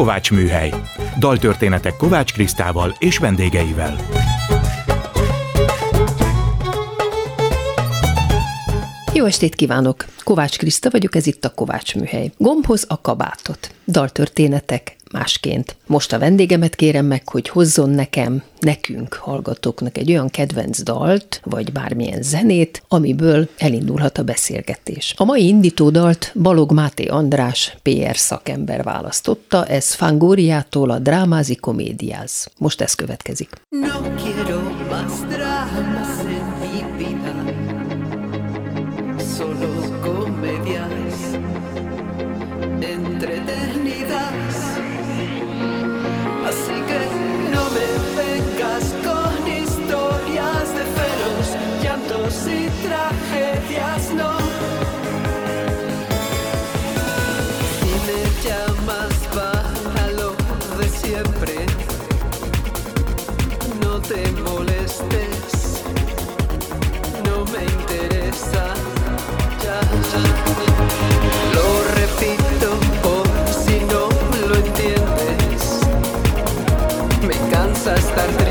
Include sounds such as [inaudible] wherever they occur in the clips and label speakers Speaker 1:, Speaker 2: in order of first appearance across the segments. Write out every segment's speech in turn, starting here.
Speaker 1: Kovács Műhely. Daltörténetek Kovács Krisztával és vendégeivel.
Speaker 2: Jó estét kívánok! Kovács Kriszta vagyok, ez itt a Kovács Műhely. Gombhoz a kabátot. Daltörténetek másként. Most a vendégemet kérem meg, hogy hozzon nekem, nekünk, hallgatóknak egy olyan kedvenc dalt, vagy bármilyen zenét, amiből elindulhat a beszélgetés. A mai indító dalt Balog Máté András, PR szakember választotta, ez Fangóriától a Drámázi Komédiáz. Most ez következik. No quiero más dramas en mi vida, solo comedias. Así llantos y tragedias, no. Si me llamas para lo de siempre, no te molestes, no me interesa. Ya, Lo repito por si no lo entiendes. Me cansa estar triste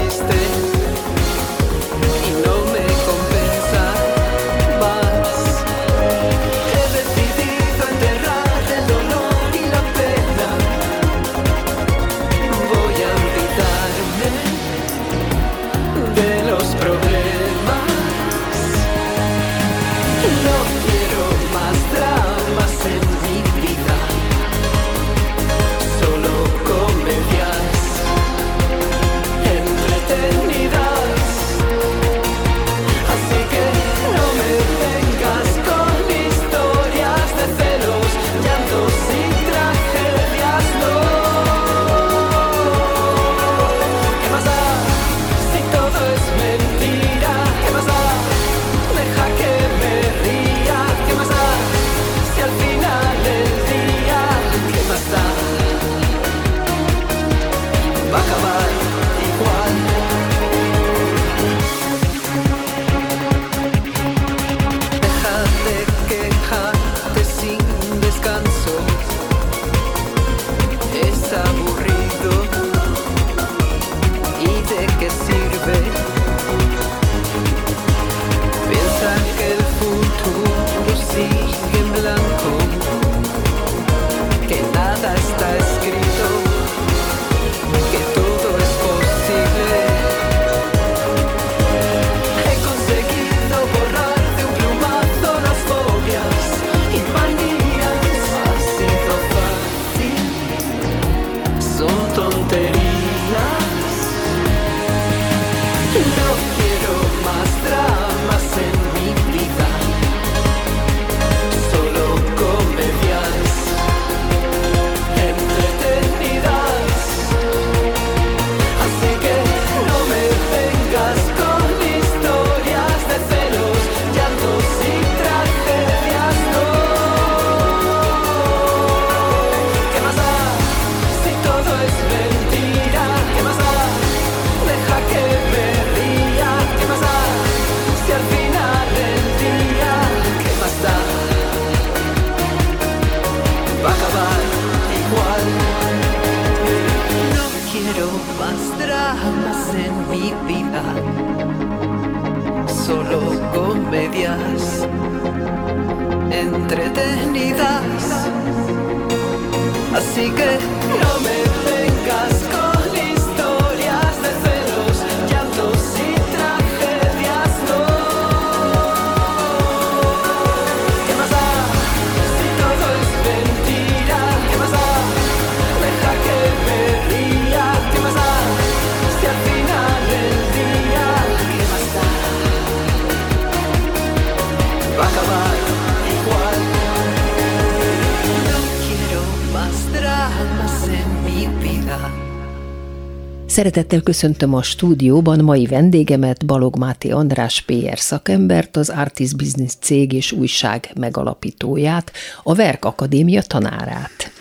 Speaker 2: Szeretettel köszöntöm a stúdióban mai vendégemet, Balog Máté András PR szakembert, az Artis Business cég és újság megalapítóját, a Verk Akadémia tanárát.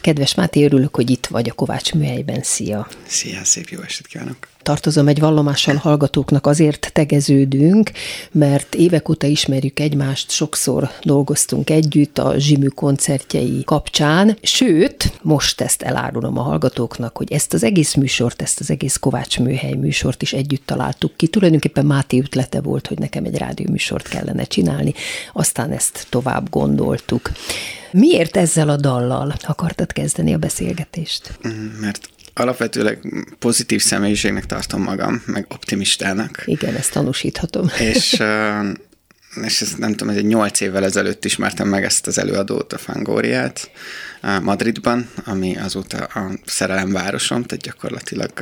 Speaker 3: Kedves Máté, örülök, hogy itt vagy a Kovács műhelyben. Szia!
Speaker 4: Szia, szép jó estét kívánok!
Speaker 3: Tartozom egy vallomással hallgatóknak, azért tegeződünk, mert évek óta ismerjük egymást, sokszor dolgoztunk együtt a Zsimű koncertjei kapcsán, sőt, most ezt elárulom a hallgatóknak, hogy ezt az egész műsort, ezt az egész Kovács műhely műsort is együtt találtuk ki. Tulajdonképpen Máté ötlete volt, hogy nekem egy rádióműsort kellene csinálni, aztán ezt tovább gondoltuk. Miért ezzel a dallal akartad kezdeni a beszélgetést?
Speaker 4: Mert alapvetőleg pozitív személyiségnek tartom magam, meg optimistának.
Speaker 3: Igen, ezt tanúsíthatom.
Speaker 4: És, [laughs] és ezt nem tudom, ez egy nyolc évvel ezelőtt ismertem meg ezt az előadót, a Fangóriát Madridban, ami azóta a szerelem városom, tehát gyakorlatilag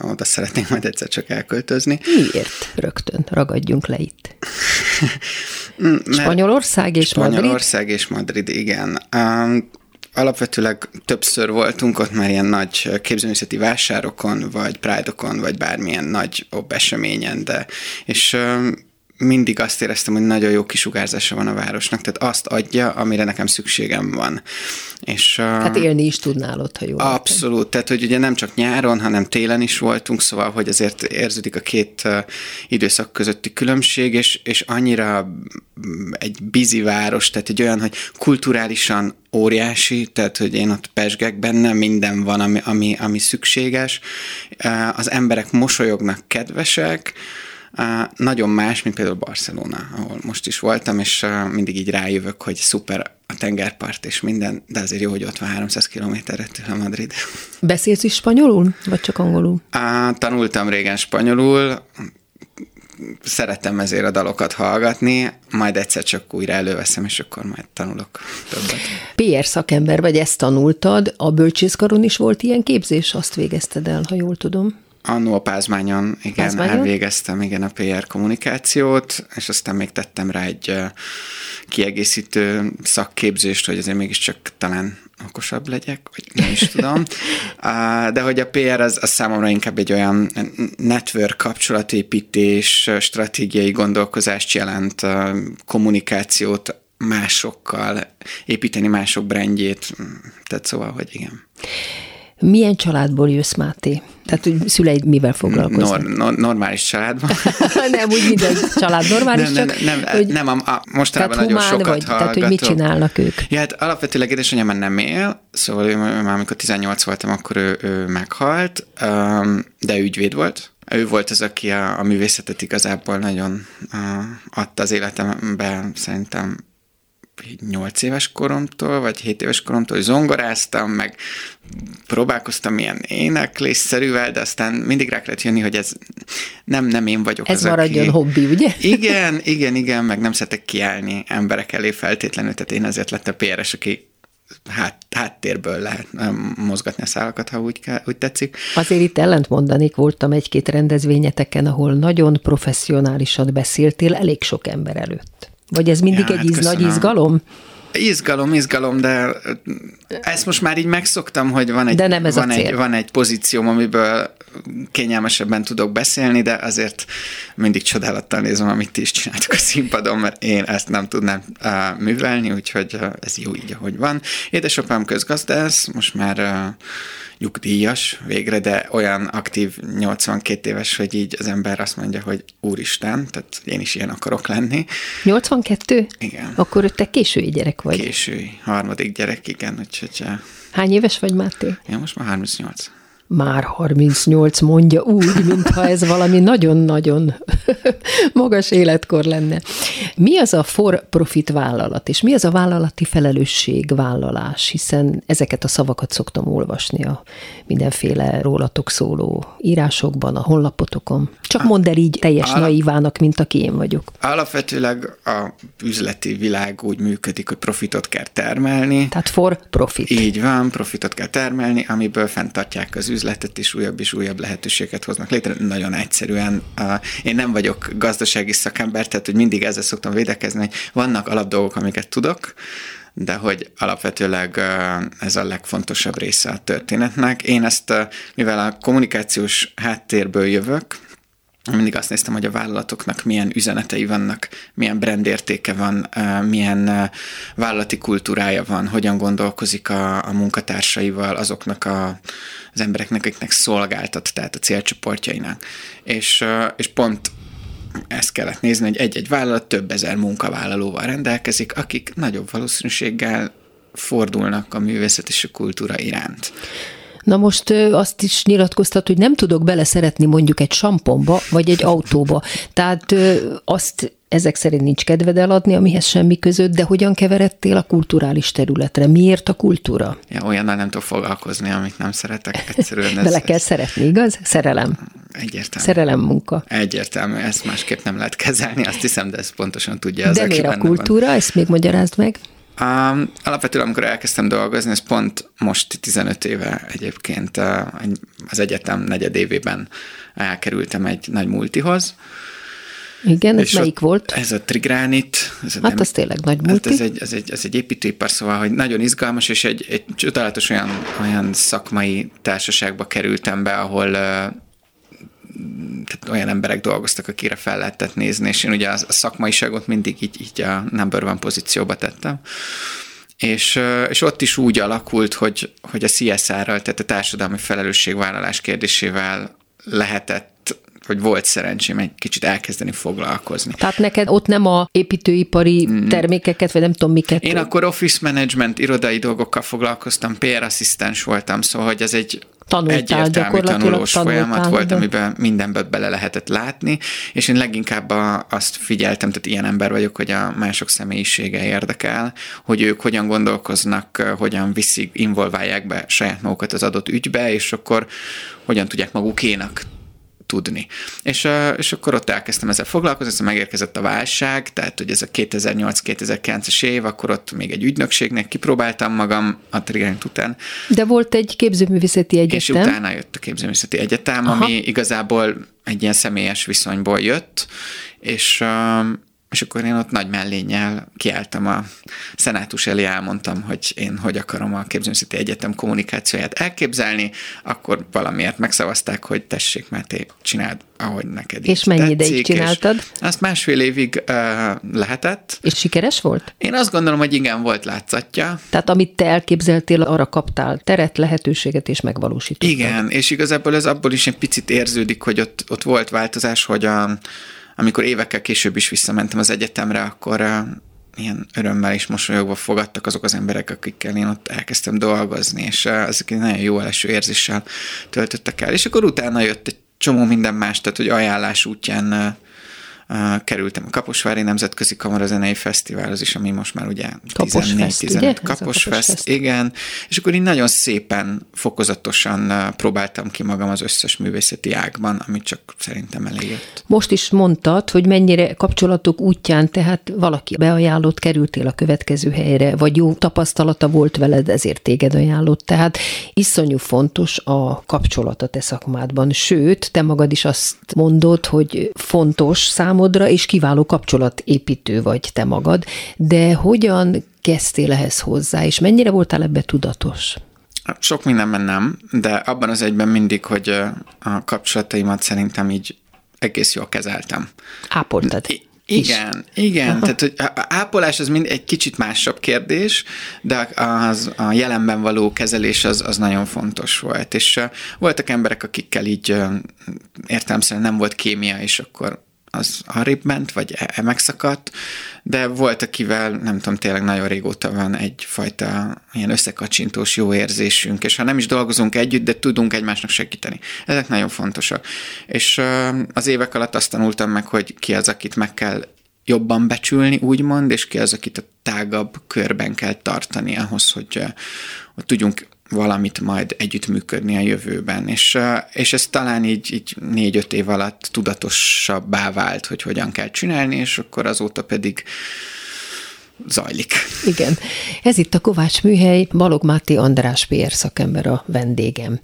Speaker 4: oda szeretnénk majd egyszer csak elköltözni.
Speaker 3: Miért? Rögtön ragadjunk le itt. [laughs] Spanyolország és
Speaker 4: Spanyolország
Speaker 3: Madrid?
Speaker 4: Spanyolország és Madrid, igen. Um, alapvetőleg többször voltunk ott már ilyen nagy képzőművészeti vásárokon, vagy Pride-okon, vagy bármilyen nagy eseményen, de és mindig azt éreztem, hogy nagyon jó kisugárzása van a városnak, tehát azt adja, amire nekem szükségem van.
Speaker 3: És, hát élni is tudnál ott, ha jól
Speaker 4: Abszolút, értem. tehát hogy ugye nem csak nyáron, hanem télen is voltunk, szóval, hogy azért érződik a két időszak közötti különbség, és, és annyira mm, egy bizi város, tehát egy olyan, hogy kulturálisan óriási, tehát hogy én ott pesgek benne, minden van, ami, ami, ami szükséges. Az emberek mosolyognak, kedvesek, nagyon más, mint például Barcelona, ahol most is voltam, és mindig így rájövök, hogy szuper a tengerpart és minden, de azért jó, hogy ott van 300 kilométerre tőle Madrid.
Speaker 3: Beszélsz is spanyolul, vagy csak angolul?
Speaker 4: Á, tanultam régen spanyolul, szeretem ezért a dalokat hallgatni, majd egyszer csak újra előveszem, és akkor majd tanulok többet.
Speaker 3: PR szakember vagy, ezt tanultad, a bölcsészkaron is volt ilyen képzés, azt végezted el, ha jól tudom.
Speaker 4: Annó a Pázmányon, igen, Pázmányon? elvégeztem igen a PR kommunikációt, és aztán még tettem rá egy kiegészítő szakképzést, hogy azért mégiscsak talán okosabb legyek, vagy nem is tudom. [laughs] De hogy a PR az, az számomra inkább egy olyan network kapcsolatépítés, stratégiai gondolkozást jelent, kommunikációt másokkal, építeni mások brandjét, tehát szóval, hogy igen.
Speaker 3: Milyen családból jössz, Máté? Tehát, hogy szüleid mivel foglalkoznak?
Speaker 4: Nor, nor, normális családban. [laughs]
Speaker 3: nem, úgy minden család normális,
Speaker 4: nem,
Speaker 3: csak...
Speaker 4: Nem, nem, hogy, nem a, a, mostanában
Speaker 3: tehát
Speaker 4: nagyon sokat
Speaker 3: vagy, Tehát, hogy mit csinálnak ők?
Speaker 4: Ja, hát alapvetőleg édesanyám már nem él, szóval ő, már amikor 18 voltam, akkor ő, ő meghalt, de ügyvéd volt. Ő volt az, aki a, a művészetet igazából nagyon adta az életembe, szerintem 8 éves koromtól, vagy 7 éves koromtól, hogy zongoráztam, meg próbálkoztam ilyen éneklésszerűvel, de aztán mindig rá kellett jönni, hogy ez nem, nem én vagyok
Speaker 3: ez az, maradjon aki... hobbi, ugye? [laughs]
Speaker 4: Igen, igen, igen, meg nem szeretek kiállni emberek elé feltétlenül, tehát én azért lettem PRS, aki hát, háttérből lehet mozgatni a szálakat, ha úgy, kell, úgy tetszik.
Speaker 3: Azért itt ellent mondanék, voltam egy-két rendezvényeteken, ahol nagyon professzionálisan beszéltél elég sok ember előtt. Vagy ez mindig ja, egy hát nagy izgalom?
Speaker 4: Izgalom, izgalom, de ezt most már így megszoktam, hogy van egy,
Speaker 3: de nem ez
Speaker 4: van, egy, van egy pozícióm, amiből kényelmesebben tudok beszélni, de azért mindig csodálattal nézem, amit ti is csináltok a színpadon, mert én ezt nem tudnám uh, művelni, úgyhogy uh, ez jó így, ahogy van. Édesapám közgazdász, most már uh, nyugdíjas végre, de olyan aktív 82 éves, hogy így az ember azt mondja, hogy úristen, tehát én is ilyen akarok lenni.
Speaker 3: 82?
Speaker 4: Igen.
Speaker 3: Akkor te késői gyerek vagy.
Speaker 4: Késői, harmadik gyerek, igen. Úgyhogy,
Speaker 3: Hány éves vagy, Máté?
Speaker 4: Én most már 38
Speaker 3: már 38 mondja úgy, mintha ez valami nagyon-nagyon [laughs] magas életkor lenne. Mi az a for-profit vállalat, és mi az a vállalati felelősségvállalás, hiszen ezeket a szavakat szoktam olvasni a mindenféle rólatok szóló írásokban, a honlapotokon. Csak mondd el így teljes Alap... naivának, mint aki én vagyok.
Speaker 4: Alapvetőleg a üzleti világ úgy működik, hogy profitot kell termelni.
Speaker 3: Tehát for profit.
Speaker 4: Így van, profitot kell termelni, amiből fenntartják az üzletet üzletet, és újabb és újabb lehetőséget hoznak létre. Nagyon egyszerűen. Én nem vagyok gazdasági szakember, tehát hogy mindig ezzel szoktam védekezni, hogy vannak alapdolgok, amiket tudok, de hogy alapvetőleg ez a legfontosabb része a történetnek. Én ezt, mivel a kommunikációs háttérből jövök, mindig azt néztem, hogy a vállalatoknak milyen üzenetei vannak, milyen brandértéke van, milyen vállalati kultúrája van, hogyan gondolkozik a, a munkatársaival, azoknak a, az embereknek, akiknek szolgáltat, tehát a célcsoportjainak. És, és pont ezt kellett nézni, hogy egy-egy vállalat több ezer munkavállalóval rendelkezik, akik nagyobb valószínűséggel fordulnak a művészet és a kultúra iránt.
Speaker 3: Na most azt is nyilatkoztat, hogy nem tudok beleszeretni mondjuk egy samponba, vagy egy autóba. Tehát azt ezek szerint nincs kedved eladni, amihez semmi között, de hogyan keveredtél a kulturális területre? Miért a kultúra?
Speaker 4: Ja, olyannal nem tudok foglalkozni, amit nem szeretek. [laughs] Egyszerűen
Speaker 3: ez, Bele kell ez... szeretni, igaz? Szerelem.
Speaker 4: Egyértelmű.
Speaker 3: Szerelem munka.
Speaker 4: Egyértelmű, ezt másképp nem lehet kezelni, azt hiszem, de ezt pontosan tudja
Speaker 3: az, De miért a kultúra? Van. Ezt még magyarázd meg.
Speaker 4: Um, alapvetően, amikor elkezdtem dolgozni, ez pont most 15 éve egyébként uh, az egyetem negyed évében elkerültem egy nagy multihoz.
Speaker 3: Igen, ez melyik volt?
Speaker 4: Ez a Trigránit.
Speaker 3: Ez a hát nem, az tényleg nagy multi.
Speaker 4: Hát ez egy, ez, egy, ez egy építőipar, szóval, hogy nagyon izgalmas, és egy, egy csodálatos olyan, olyan szakmai társaságba kerültem be, ahol uh, tehát olyan emberek dolgoztak, akire fel lehetett nézni, és én ugye a szakmaiságot mindig így, így a number one pozícióba tettem. És, és ott is úgy alakult, hogy, hogy a CSR-ral, tehát a társadalmi felelősségvállalás kérdésével lehetett hogy volt szerencsém egy kicsit elkezdeni foglalkozni.
Speaker 3: Tehát neked ott nem a építőipari mm. termékeket, vagy nem tudom miket?
Speaker 4: Én akkor office management, irodai dolgokkal foglalkoztam, PR asszisztens voltam, szóval hogy ez egy
Speaker 3: tanultál, egyértelmű tanulós
Speaker 4: folyamat volt, de... amiben mindenbe bele lehetett látni, és én leginkább a, azt figyeltem, tehát ilyen ember vagyok, hogy a mások személyisége érdekel, hogy ők hogyan gondolkoznak, hogyan viszik, involválják be saját magukat az adott ügybe, és akkor hogyan tudják magukénak tudni. És, és akkor ott elkezdtem ezzel foglalkozni, ezzel megérkezett a válság, tehát hogy ez a 2008-2009-es év, akkor ott még egy ügynökségnek kipróbáltam magam a Triggerint után.
Speaker 3: De volt egy képzőművészeti egyetem.
Speaker 4: És utána jött a képzőművészeti egyetem, Aha. ami igazából egy ilyen személyes viszonyból jött, és és akkor én ott nagy mellénnyel kiálltam a szenátus elé, elmondtam, hogy én hogy akarom a Képzőművészeti Egyetem kommunikációját elképzelni, akkor valamiért megszavazták, hogy tessék, mert te csináld, ahogy neked
Speaker 3: És mennyi tetszik, ideig csináltad?
Speaker 4: Azt másfél évig uh, lehetett.
Speaker 3: És sikeres volt?
Speaker 4: Én azt gondolom, hogy igen, volt látszatja.
Speaker 3: Tehát amit te elképzeltél, arra kaptál teret, lehetőséget és megvalósítottad.
Speaker 4: Igen, és igazából ez abból is egy picit érződik, hogy ott, ott volt változás, hogy a amikor évekkel később is visszamentem az egyetemre, akkor uh, ilyen örömmel és mosolyogva fogadtak azok az emberek, akikkel én ott elkezdtem dolgozni, és uh, ezek egy nagyon jó eleső érzéssel töltöttek el. És akkor utána jött egy csomó minden más, tehát hogy ajánlás útján uh, kerültem a Kaposvári Nemzetközi Kamarazenei Fesztiválhoz is, ami most már ugye 14-15 Kapos Fest, igen, és akkor így nagyon szépen, fokozatosan próbáltam ki magam az összes művészeti ágban, amit csak szerintem elégett.
Speaker 3: Most is mondtad, hogy mennyire kapcsolatok útján, tehát valaki beajánlott, kerültél a következő helyre, vagy jó tapasztalata volt veled, ezért téged ajánlott. Tehát iszonyú fontos a kapcsolat a te szakmádban. Sőt, te magad is azt mondod, hogy fontos számomra, számodra, és kiváló kapcsolatépítő vagy te magad, de hogyan kezdtél ehhez hozzá, és mennyire voltál ebbe tudatos?
Speaker 4: Sok mindenben nem, de abban az egyben mindig, hogy a kapcsolataimat szerintem így egész jól kezeltem.
Speaker 3: Ápoltad.
Speaker 4: Igen, is. igen. Aha. Tehát, hogy ápolás az mind egy kicsit másabb kérdés, de az, a jelenben való kezelés az, az nagyon fontos volt. És voltak emberek, akikkel így értelemszerűen nem volt kémia, és akkor az arrébb ment, vagy e, e megszakadt, de volt, akivel nem tudom, tényleg nagyon régóta van egyfajta ilyen összekacsintós jó érzésünk, és ha nem is dolgozunk együtt, de tudunk egymásnak segíteni. Ezek nagyon fontosak. És az évek alatt azt tanultam meg, hogy ki az, akit meg kell jobban becsülni, úgymond, és ki az, akit a tágabb körben kell tartani ahhoz, hogy, hogy tudjunk valamit majd együttműködni a jövőben. És, és ez talán így, így négy-öt év alatt tudatosabbá vált, hogy hogyan kell csinálni, és akkor azóta pedig zajlik.
Speaker 3: Igen. Ez itt a Kovács Műhely, Balog Máté András PR szakember a vendégem.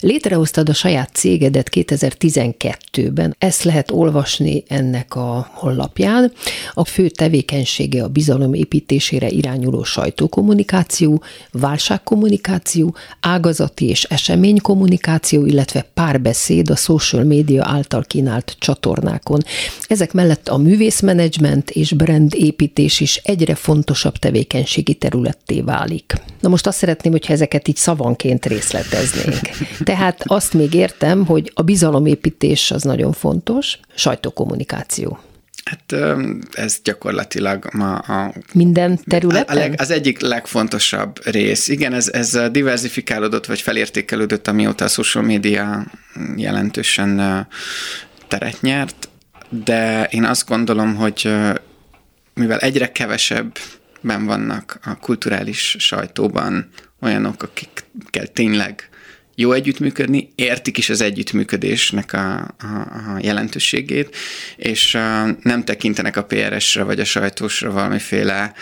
Speaker 3: Létrehoztad a saját cégedet 2012-ben. Ezt lehet olvasni ennek a honlapján. A fő tevékenysége a bizalom építésére irányuló sajtókommunikáció, válságkommunikáció, ágazati és eseménykommunikáció, illetve párbeszéd a social média által kínált csatornákon. Ezek mellett a művészmenedzsment és brand építés is egyre fontosabb tevékenységi területté válik. Na most azt szeretném, hogyha ezeket így szavanként részleteznénk. Tehát azt még értem, hogy a bizalomépítés az nagyon fontos, sajtókommunikáció.
Speaker 4: Hát ez gyakorlatilag ma a...
Speaker 3: Minden területen? A
Speaker 4: leg, az egyik legfontosabb rész. Igen, ez, ez diversifikálódott, vagy felértékelődött, amióta a social media jelentősen teret nyert, de én azt gondolom, hogy mivel egyre kevesebben vannak a kulturális sajtóban olyanok, akikkel tényleg jó együttműködni, értik is az együttműködésnek a, a, a jelentőségét, és uh, nem tekintenek a PRS-re vagy a sajtósra valamiféle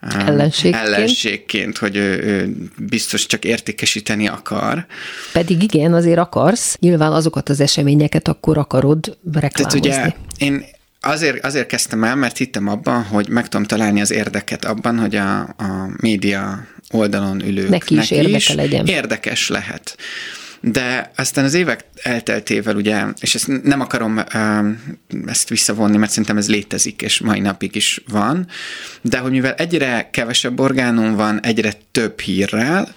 Speaker 3: ellenségként.
Speaker 4: ellenségként, hogy ő, ő biztos csak értékesíteni akar.
Speaker 3: Pedig igen, azért akarsz. Nyilván azokat az eseményeket akkor akarod reklámozni. Tehát ugye
Speaker 4: én azért, azért kezdtem el, mert hittem abban, hogy meg tudom találni az érdeket abban, hogy a, a média oldalon ülők
Speaker 3: neki is, érdeke is legyen.
Speaker 4: érdekes lehet. De aztán az évek elteltével, ugye, és ezt nem akarom ezt visszavonni, mert szerintem ez létezik, és mai napig is van, de hogy mivel egyre kevesebb orgánum van, egyre több hírrel,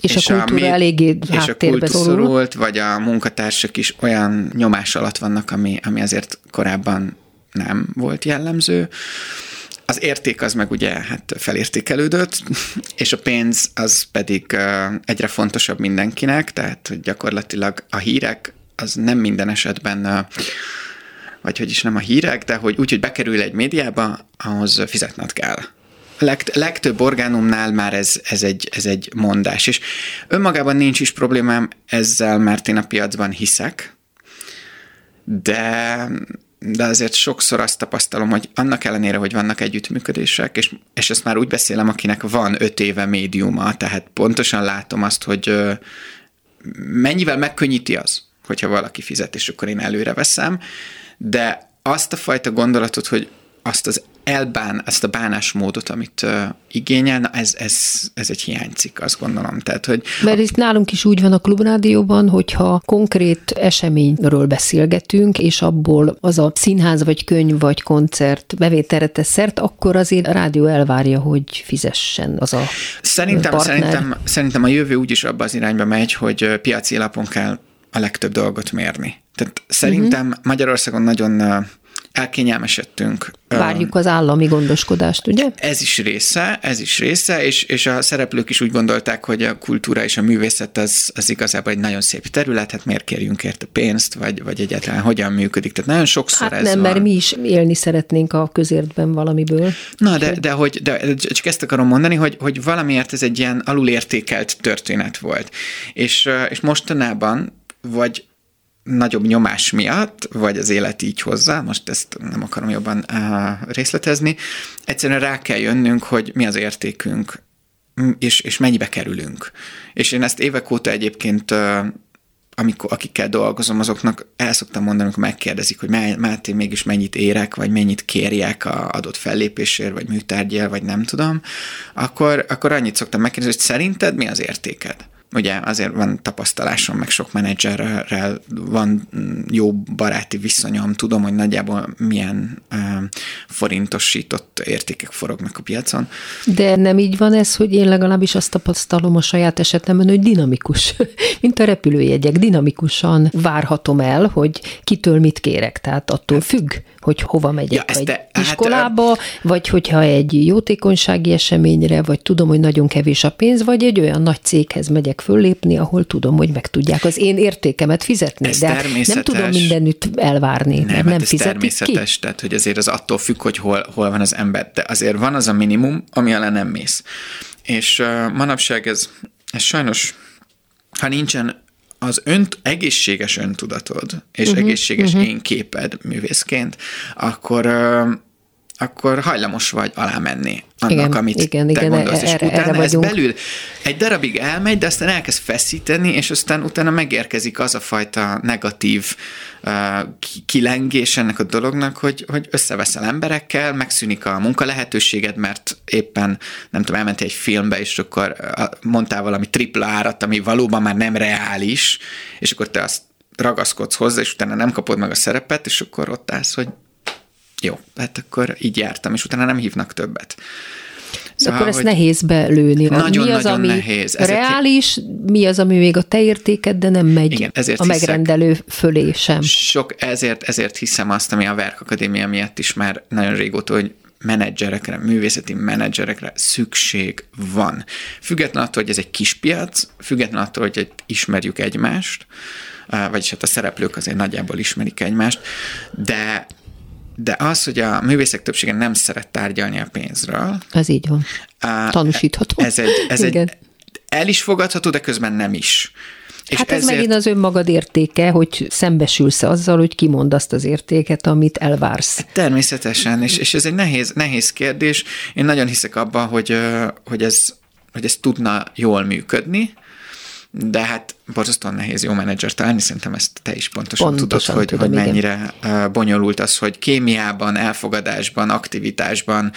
Speaker 3: és, és a kultúra a, eléggé
Speaker 4: És a kultúra vagy a munkatársak is olyan nyomás alatt vannak, ami, ami azért korábban nem volt jellemző. Az érték az meg ugye hát felértékelődött, [laughs] és a pénz az pedig egyre fontosabb mindenkinek, tehát hogy gyakorlatilag a hírek az nem minden esetben vagy hogy is nem a hírek, de hogy úgy, hogy bekerül egy médiába, ahhoz fizetned kell. Legt, legtöbb orgánumnál már ez, ez, egy, ez egy mondás, és önmagában nincs is problémám ezzel, mert én a piacban hiszek, de de azért sokszor azt tapasztalom, hogy annak ellenére, hogy vannak együttműködések, és, és ezt már úgy beszélem, akinek van öt éve médiuma, tehát pontosan látom azt, hogy mennyivel megkönnyíti az, hogyha valaki fizet, és akkor én előre veszem, de azt a fajta gondolatot, hogy azt az elbán, ezt a bánásmódot, amit uh, igényel, na ez, ez, ez egy hiányzik, azt gondolom. Tehát, hogy
Speaker 3: Mert itt nálunk is úgy van a klubrádióban, hogyha konkrét eseményről beszélgetünk, és abból az a színház, vagy könyv, vagy koncert bevételre tesz szert, akkor azért a rádió elvárja, hogy fizessen az a
Speaker 4: szerintem,
Speaker 3: partner.
Speaker 4: Szerintem, szerintem a jövő úgyis abba az irányba megy, hogy piaci alapon kell a legtöbb dolgot mérni. Tehát szerintem uh-huh. Magyarországon nagyon elkényelmesedtünk.
Speaker 3: Várjuk az állami gondoskodást, ugye?
Speaker 4: Ez is része, ez is része, és, és a szereplők is úgy gondolták, hogy a kultúra és a művészet az, az igazából egy nagyon szép terület, hát miért kérjünk érte pénzt, vagy, vagy egyáltalán hogyan működik. Tehát nagyon sokszor
Speaker 3: hát
Speaker 4: ez
Speaker 3: nem,
Speaker 4: van.
Speaker 3: mert mi is élni szeretnénk a közértben valamiből.
Speaker 4: Na, de, de, hogy, de csak ezt akarom mondani, hogy, hogy valamiért ez egy ilyen alulértékelt történet volt. És, és mostanában vagy nagyobb nyomás miatt, vagy az élet így hozzá, most ezt nem akarom jobban részletezni, egyszerűen rá kell jönnünk, hogy mi az értékünk, és, és mennyibe kerülünk. És én ezt évek óta egyébként amikor, akikkel dolgozom, azoknak el szoktam mondani, amikor megkérdezik, hogy Máté mégis mennyit érek, vagy mennyit kérjek a adott fellépésért, vagy műtárgyel, vagy nem tudom, akkor, akkor annyit szoktam megkérdezni, hogy szerinted mi az értéked? Ugye azért van tapasztalásom, meg sok menedzserrel van jó baráti viszonyom, tudom, hogy nagyjából milyen uh, forintosított értékek forognak a piacon.
Speaker 3: De nem így van ez, hogy én legalábbis azt tapasztalom a saját esetemben, hogy dinamikus, [laughs] mint a repülőjegyek, dinamikusan várhatom el, hogy kitől mit kérek, tehát attól függ, hogy hova megyek, ja, vagy te, hát, iskolába, hát, vagy hogyha egy jótékonysági eseményre, vagy tudom, hogy nagyon kevés a pénz, vagy egy olyan nagy céghez megyek föllépni, ahol tudom, hogy meg tudják az én értékemet fizetni,
Speaker 4: ez
Speaker 3: de nem tudom mindenütt elvárni, nem, mert nem
Speaker 4: ez
Speaker 3: fizetik
Speaker 4: természetes,
Speaker 3: ki.
Speaker 4: tehát hogy azért az attól függ, hogy hol, hol van az ember, de azért van az a minimum, ami alá nem mész. És uh, manapság ez, ez sajnos, ha nincsen az önt, egészséges öntudatod és uh-huh, egészséges uh-huh. én képed művészként, akkor akkor hajlamos vagy alá menni annak,
Speaker 3: Igen,
Speaker 4: amit
Speaker 3: igen,
Speaker 4: te
Speaker 3: igen,
Speaker 4: gondolsz. És
Speaker 3: erre- erre
Speaker 4: utána ez
Speaker 3: vagyunk.
Speaker 4: belül egy darabig elmegy, de aztán elkezd feszíteni, és aztán utána megérkezik az a fajta negatív uh, ki- kilengés ennek a dolognak, hogy, hogy összeveszel emberekkel, megszűnik a munkalehetőséged, mert éppen, nem tudom, elmentél egy filmbe, és akkor mondtál valami tripla árat, ami valóban már nem reális, és akkor te azt ragaszkodsz hozzá, és utána nem kapod meg a szerepet, és akkor ott állsz, hogy jó, hát akkor így jártam, és utána nem hívnak többet.
Speaker 3: De akkor ezt nehéz belőni. mi az,
Speaker 4: Nagyon-nagyon
Speaker 3: ami
Speaker 4: nehéz. Ezért-
Speaker 3: reális, mi az, ami még a te értéked, de nem megy
Speaker 4: Igen, ezért
Speaker 3: a megrendelő fölé sem.
Speaker 4: Sok, ezért, ezért hiszem azt, ami a Verk Akadémia miatt is már nagyon régóta, hogy menedzserekre, művészeti menedzserekre szükség van. Független attól, hogy ez egy kis piac, független attól, hogy ismerjük egymást, á, vagyis hát a szereplők azért nagyjából ismerik egymást, de de az, hogy a művészek többsége nem szeret tárgyalni a pénzről,
Speaker 3: Ez így van. Tanúsítható.
Speaker 4: Ez egy, ez egy el is fogadható, de közben nem is. És
Speaker 3: hát ez megint az önmagad értéke, hogy szembesülsz azzal, hogy kimond azt az értéket, amit elvársz.
Speaker 4: Természetesen, és, és ez egy nehéz, nehéz kérdés. Én nagyon hiszek abban, hogy, hogy, ez, hogy ez tudna jól működni, de hát borzasztóan nehéz jó menedzser találni, szerintem ezt te is pontosan,
Speaker 3: Pontosan
Speaker 4: tudod, hogy,
Speaker 3: tudom,
Speaker 4: hogy
Speaker 3: igen.
Speaker 4: mennyire ö, bonyolult az, hogy kémiában, elfogadásban, aktivitásban,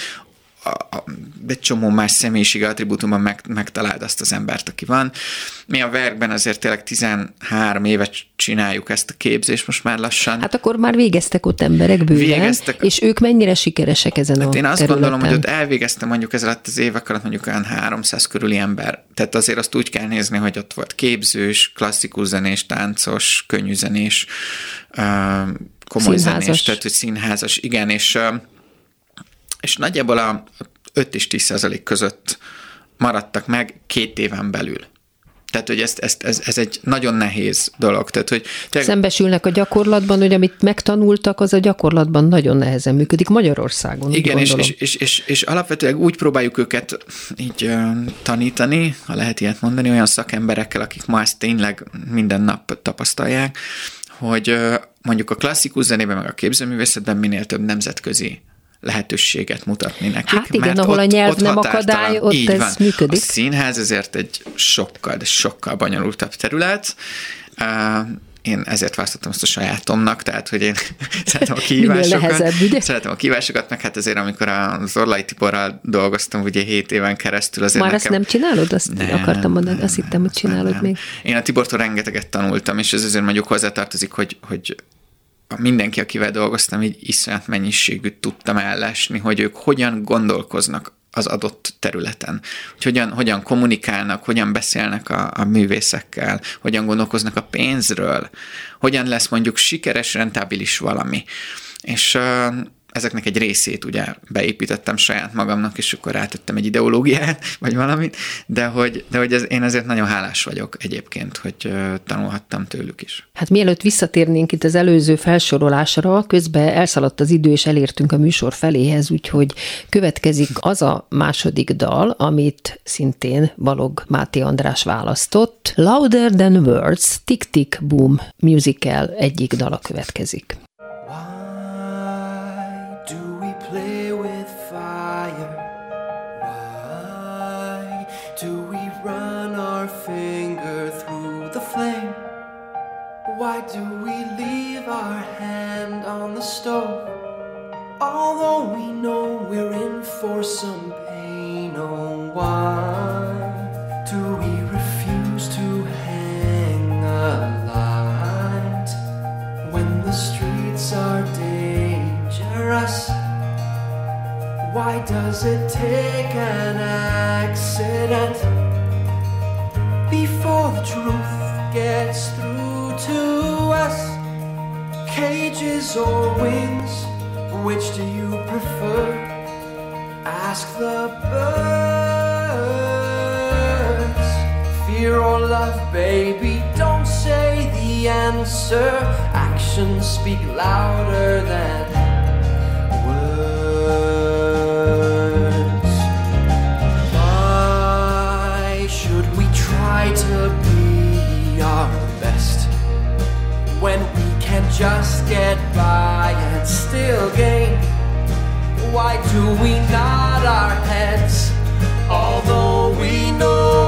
Speaker 4: a, a, egy csomó más személyiség attribútumban meg, megtaláld azt az embert, aki van. Mi a verkben azért tényleg 13 évet csináljuk ezt a képzést most már lassan.
Speaker 3: Hát akkor már végeztek ott emberek bőven,
Speaker 4: Végeztek.
Speaker 3: és ők mennyire sikeresek ezen
Speaker 4: Hát
Speaker 3: a
Speaker 4: én azt
Speaker 3: területen?
Speaker 4: gondolom, hogy ott elvégeztem mondjuk ez alatt az évek alatt mondjuk olyan 300 körüli ember. Tehát azért azt úgy kell nézni, hogy ott volt képzős, klasszikus zenés, táncos, könnyű zenés, ö, komoly
Speaker 3: Színházas.
Speaker 4: zenés, tehát hogy színházas, igen, és, és nagyjából a 5 és 10 százalék között maradtak meg két éven belül. Tehát, hogy ezt, ezt, ez, ez egy nagyon nehéz dolog. Tehát, hogy tényleg,
Speaker 3: Szembesülnek a gyakorlatban, hogy amit megtanultak, az a gyakorlatban nagyon nehezen működik Magyarországon.
Speaker 4: Igen, és, és, és, és, és alapvetően úgy próbáljuk őket így ö, tanítani, ha lehet ilyet mondani, olyan szakemberekkel, akik ma ezt tényleg minden nap tapasztalják, hogy ö, mondjuk a klasszikus zenében, meg a képzőművészetben minél több nemzetközi lehetőséget mutatni nekik.
Speaker 3: Hát igen, ahol a nyelv nem
Speaker 4: határtalan.
Speaker 3: akadály, ott
Speaker 4: Így
Speaker 3: ez
Speaker 4: van.
Speaker 3: működik.
Speaker 4: A színház ezért egy sokkal, de sokkal bonyolultabb terület. Én ezért választottam ezt a sajátomnak, tehát, hogy én [laughs] szeretem a kihívásokat. Szeretem a kihívásokat, meg hát azért, amikor a Zorlai Tiborral dolgoztam ugye 7 éven keresztül, azért
Speaker 3: Már ezt
Speaker 4: nekem...
Speaker 3: nem csinálod? Azt
Speaker 4: Nem,
Speaker 3: akartam mondani,
Speaker 4: nem,
Speaker 3: azt hittem, hogy csinálod
Speaker 4: nem.
Speaker 3: még.
Speaker 4: Én a Tibortól rengeteget tanultam, és ez azért mondjuk hozzátartozik, hogy, hogy mindenki, akivel dolgoztam, így iszonyat mennyiségű tudtam ellesni, hogy ők hogyan gondolkoznak az adott területen. Hogy hogyan, hogyan kommunikálnak, hogyan beszélnek a, a művészekkel, hogyan gondolkoznak a pénzről, hogyan lesz mondjuk sikeres, rentábilis valami. És ezeknek egy részét ugye beépítettem saját magamnak, és akkor rátettem egy ideológiát, [laughs] vagy valamit, de hogy, de hogy ez, én ezért nagyon hálás vagyok egyébként, hogy tanulhattam tőlük is.
Speaker 3: Hát mielőtt visszatérnénk itt az előző felsorolásra, közben elszaladt az idő, és elértünk a műsor feléhez, úgyhogy következik az a második dal, amit szintén Balog Máté András választott. Louder Than Words, Tick Tick Boom musical egyik dala következik.
Speaker 5: Why do we leave our hand on the stove? Although we know we're in for some pain, oh, why do we refuse to hang a light when the streets are dangerous? Why does it take an accident before the truth gets through to us? Cages or wings, which do you prefer? Ask the birds. Fear or love, baby, don't say the answer. Actions speak louder than just get by and still gain? Why do we nod our heads? Although we know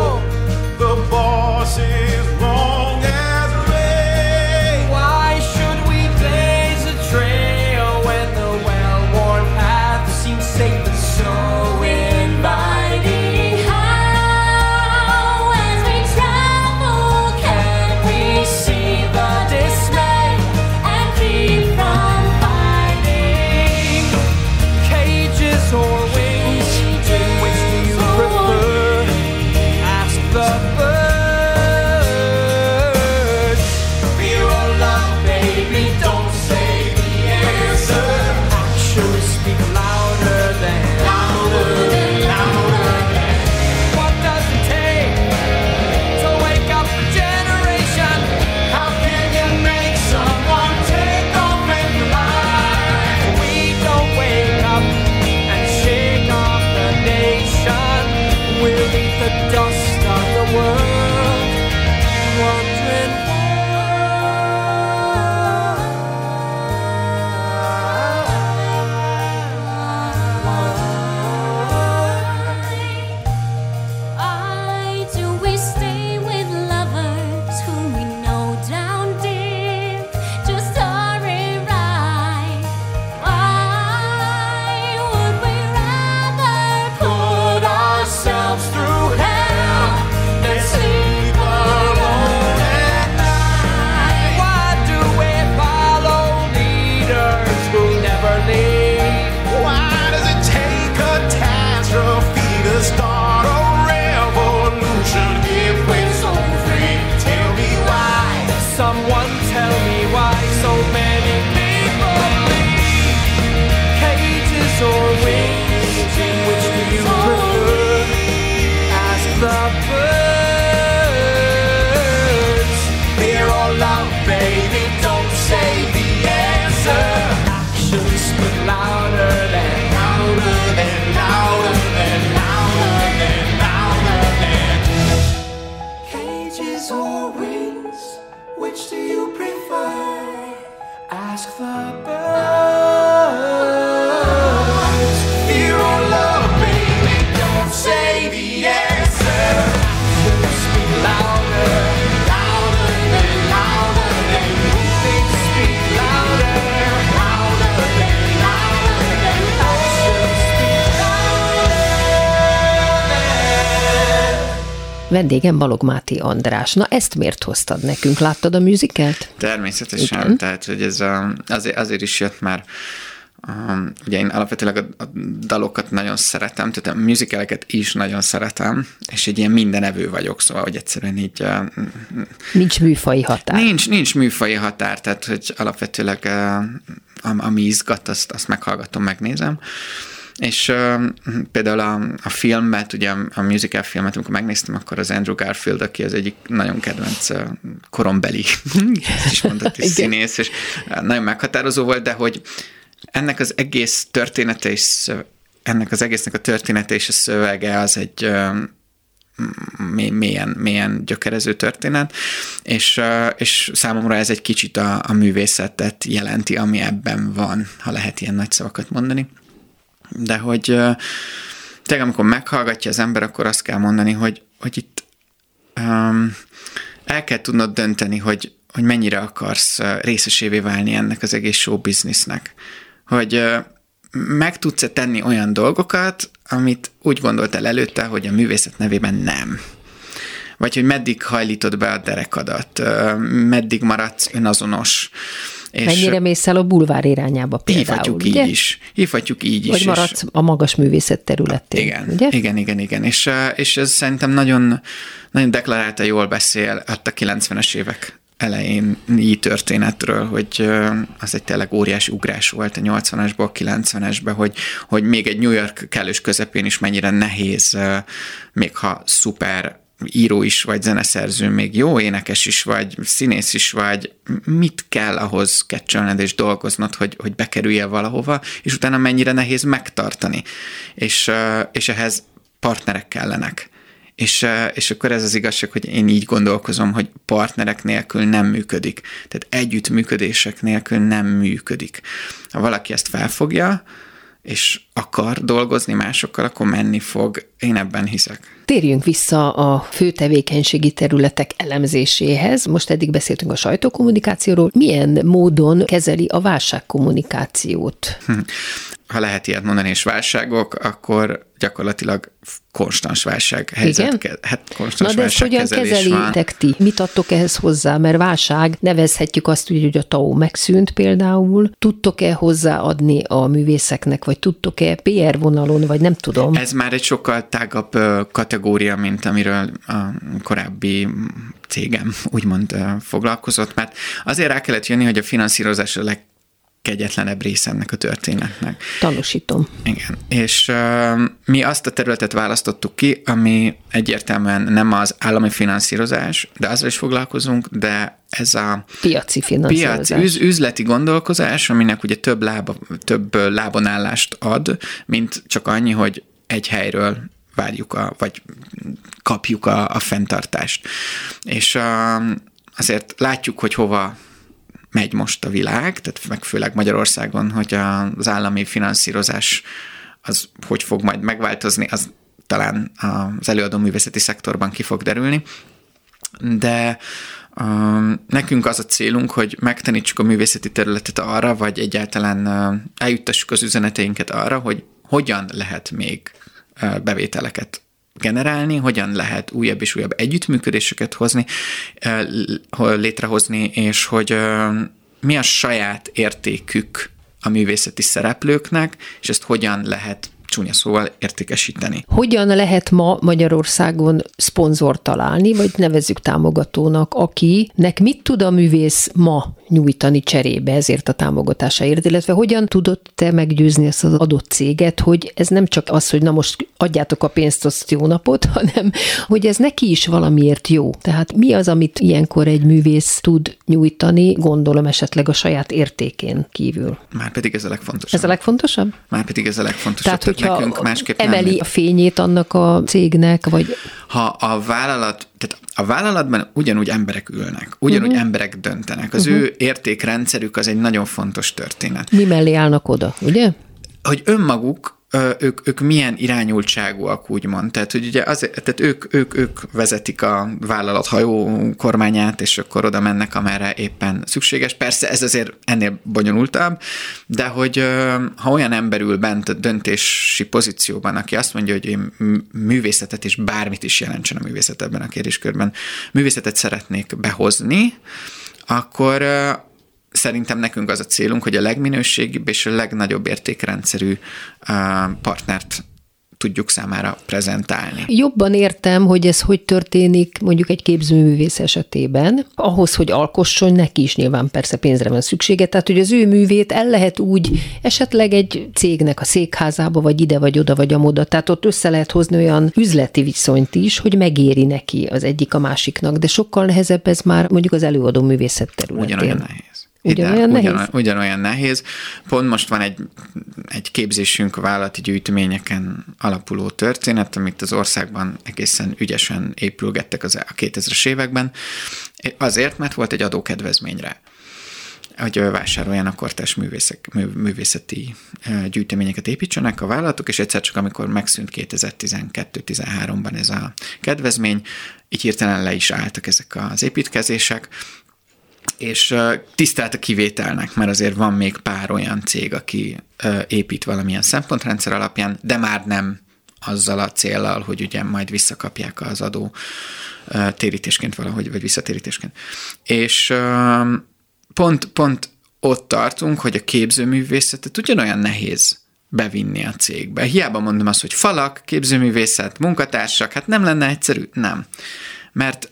Speaker 5: Or wings, which do you prefer? Ask the birds.
Speaker 3: Vendégem Balog Máté András. Na ezt miért hoztad nekünk? Láttad a musicalt?
Speaker 4: Természetesen,
Speaker 3: Igen.
Speaker 4: tehát hogy ez a, azért, azért is jött már, um, ugye én alapvetőleg a, a dalokat nagyon szeretem, tehát a musicaleket is nagyon szeretem, és egy ilyen mindenevő vagyok, szóval, hogy egyszerűen így uh,
Speaker 3: Nincs műfai határ.
Speaker 4: nincs, nincs műfai határ, tehát hogy alapvetőleg uh, am- ami izgat, azt, azt meghallgatom, megnézem. És uh, például a, a filmet, ugye a, musical filmet, amikor megnéztem, akkor az Andrew Garfield, aki az egyik nagyon kedvenc uh, korombeli, ezt is mondhatni, [laughs]
Speaker 3: Igen.
Speaker 4: színész, és nagyon meghatározó volt, de hogy ennek az egész története és ennek az egésznek a története és a szövege az egy uh, mély- mélyen, mélyen gyökerező történet, és, és számomra ez egy kicsit a, a művészetet jelenti, ami ebben van, ha lehet ilyen nagy szavakat mondani. De hogy tényleg amikor meghallgatja az ember, akkor azt kell mondani, hogy, hogy itt um, el kell tudnod dönteni, hogy, hogy mennyire akarsz részesévé válni ennek az egész show businessnek. Hogy uh, meg tudsz-e tenni olyan dolgokat, amit úgy gondoltál előtte, hogy a művészet nevében nem. Vagy hogy meddig hajlítod be a derekadat, meddig maradsz önazonos. És
Speaker 3: Mennyire mész el a bulvár irányába például,
Speaker 4: hívhatjuk
Speaker 3: ugye?
Speaker 4: így is. Hívhatjuk így is.
Speaker 3: Vagy
Speaker 4: és-
Speaker 3: maradsz a magas művészet területén,
Speaker 4: igen,
Speaker 3: ugye?
Speaker 4: igen, igen, igen. És, és ez szerintem nagyon, nagyon deklarálta jól beszél ott a 90-es évek elején így történetről, hogy az egy tényleg óriási ugrás volt a 80-asból 90-esbe, hogy, hogy még egy New York kellős közepén is mennyire nehéz, eh, még ha szuper író is vagy, zeneszerző, még jó énekes is vagy, színész is vagy, mit kell ahhoz kecsölned és dolgoznod, hogy, hogy bekerülje valahova, és utána mennyire nehéz megtartani. És, és ehhez partnerek kellenek. És, és akkor ez az igazság, hogy én így gondolkozom, hogy partnerek nélkül nem működik. Tehát együttműködések nélkül nem működik. Ha valaki ezt felfogja, és akar dolgozni másokkal, akkor menni fog. Én ebben hiszek.
Speaker 3: Térjünk vissza a fő tevékenységi területek elemzéséhez. Most eddig beszéltünk a sajtókommunikációról. Milyen módon kezeli a válságkommunikációt?
Speaker 4: Ha lehet ilyet mondani, és válságok, akkor gyakorlatilag konstans válság helyzet.
Speaker 3: Igen?
Speaker 4: ke- Hát konstans
Speaker 3: Na de ezt hogyan kezelitek ti? Mit adtok ehhez hozzá? Mert válság, nevezhetjük azt úgy, hogy a TAO megszűnt például. Tudtok-e hozzáadni a művészeknek, vagy tudtok-e PR vonalon, vagy nem tudom?
Speaker 4: Ez már egy sokkal tágabb kategória, mint amiről a korábbi cégem úgymond foglalkozott, mert azért rá kellett jönni, hogy a finanszírozás a legkegyetlenebb része ennek a történetnek.
Speaker 3: Tanúsítom.
Speaker 4: Igen, és uh, mi azt a területet választottuk ki, ami egyértelműen nem az állami finanszírozás, de azzal is foglalkozunk, de ez a
Speaker 3: Piaci
Speaker 4: piac,
Speaker 3: finanszírozás.
Speaker 4: üz, üzleti gondolkozás, aminek ugye több, lába, több ö, lábonállást ad, mint csak annyi, hogy egy helyről várjuk, a, vagy kapjuk a, a fenntartást. És uh, azért látjuk, hogy hova megy most a világ, tehát meg főleg Magyarországon, hogy az állami finanszírozás az hogy fog majd megváltozni, az talán az előadó művészeti szektorban ki fog derülni. De um, nekünk az a célunk, hogy megtanítsuk a művészeti területet arra, vagy egyáltalán uh, eljuttassuk az üzeneteinket arra, hogy hogyan lehet még uh, bevételeket generálni, hogyan lehet újabb és újabb együttműködéseket hozni, l- létrehozni, és hogy uh, mi a saját értékük a művészeti szereplőknek, és ezt hogyan lehet csúnya szóval értékesíteni.
Speaker 3: Hogyan lehet ma Magyarországon szponzor találni, vagy nevezzük támogatónak, akinek mit tud a művész ma nyújtani cserébe ezért a támogatásáért, illetve hogyan tudod te meggyőzni ezt az adott céget, hogy ez nem csak az, hogy na most adjátok a pénzt, azt jó napot, [laughs] hanem hogy ez neki is valamiért jó. Tehát mi az, amit ilyenkor egy művész tud nyújtani, gondolom esetleg a saját értékén kívül.
Speaker 4: Már pedig ez a legfontosabb.
Speaker 3: Ez a legfontosabb?
Speaker 4: Már pedig ez a legfontosabb.
Speaker 3: Tehát, hogyha
Speaker 4: nekünk másképp
Speaker 3: emeli
Speaker 4: nem.
Speaker 3: a fényét annak a cégnek, vagy
Speaker 4: Ha a vállalat, tehát a vállalatban ugyanúgy emberek ülnek, ugyanúgy uh-huh. emberek döntenek. Az uh-huh. ő értékrendszerük az egy nagyon fontos történet.
Speaker 3: mi mellé állnak oda, ugye?
Speaker 4: Hogy önmaguk ők, ők milyen irányultságúak, úgymond. Tehát, hogy ugye azért, tehát ők, ők, ők vezetik a vállalat hajó kormányát, és akkor oda mennek, amerre éppen szükséges. Persze ez azért ennél bonyolultabb, de hogy ha olyan ember ül bent a döntési pozícióban, aki azt mondja, hogy én művészetet és bármit is jelentsen a művészet ebben a kérdéskörben, művészetet szeretnék behozni, akkor szerintem nekünk az a célunk, hogy a legminőségibb és a legnagyobb értékrendszerű partnert tudjuk számára prezentálni.
Speaker 3: Jobban értem, hogy ez hogy történik mondjuk egy képzőművész esetében. Ahhoz, hogy alkosson, neki is nyilván persze pénzre van szüksége, tehát hogy az ő művét el lehet úgy esetleg egy cégnek a székházába, vagy ide, vagy oda, vagy amoda. Tehát ott össze lehet hozni olyan üzleti viszonyt is, hogy megéri neki az egyik a másiknak, de sokkal nehezebb ez már mondjuk az előadó művészet területén.
Speaker 4: Ugyanolyan nehéz.
Speaker 3: Ugyanolyan nehéz?
Speaker 4: Ugyanolyan, nehéz. Pont most van egy, egy képzésünk a vállalati gyűjteményeken alapuló történet, amit az országban egészen ügyesen épülgettek az a 2000-es években. Azért, mert volt egy adókedvezményre hogy vásároljanak kortás művészek, mű, művészeti gyűjteményeket építsenek a vállalatok, és egyszer csak amikor megszűnt 2012-13-ban ez a kedvezmény, így hirtelen le is álltak ezek az építkezések, és tisztelt a kivételnek, mert azért van még pár olyan cég, aki épít valamilyen szempontrendszer alapján, de már nem azzal a céllal, hogy ugye majd visszakapják az adó térítésként valahogy, vagy visszatérítésként. És pont, pont ott tartunk, hogy a képzőművészetet ugyanolyan nehéz bevinni a cégbe. Hiába mondom azt, hogy falak, képzőművészet, munkatársak, hát nem lenne egyszerű? Nem. Mert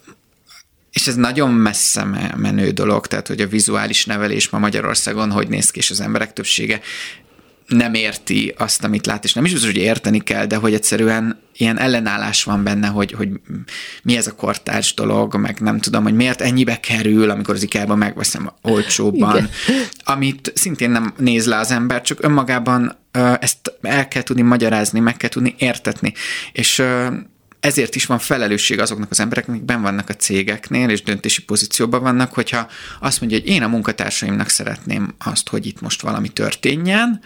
Speaker 4: és ez nagyon messze me- menő dolog, tehát hogy a vizuális nevelés ma Magyarországon hogy néz ki, és az emberek többsége nem érti azt, amit lát, és nem is biztos, hogy érteni kell, de hogy egyszerűen ilyen ellenállás van benne, hogy, hogy mi ez a kortárs dolog, meg nem tudom, hogy miért ennyibe kerül, amikor az ikea megveszem olcsóbban,
Speaker 3: Igen.
Speaker 4: amit szintén nem néz le az ember, csak önmagában ezt el kell tudni magyarázni, meg kell tudni értetni, és ezért is van felelősség azoknak az embereknek, akik benn vannak a cégeknél, és döntési pozícióban vannak, hogyha azt mondja, hogy én a munkatársaimnak szeretném azt, hogy itt most valami történjen,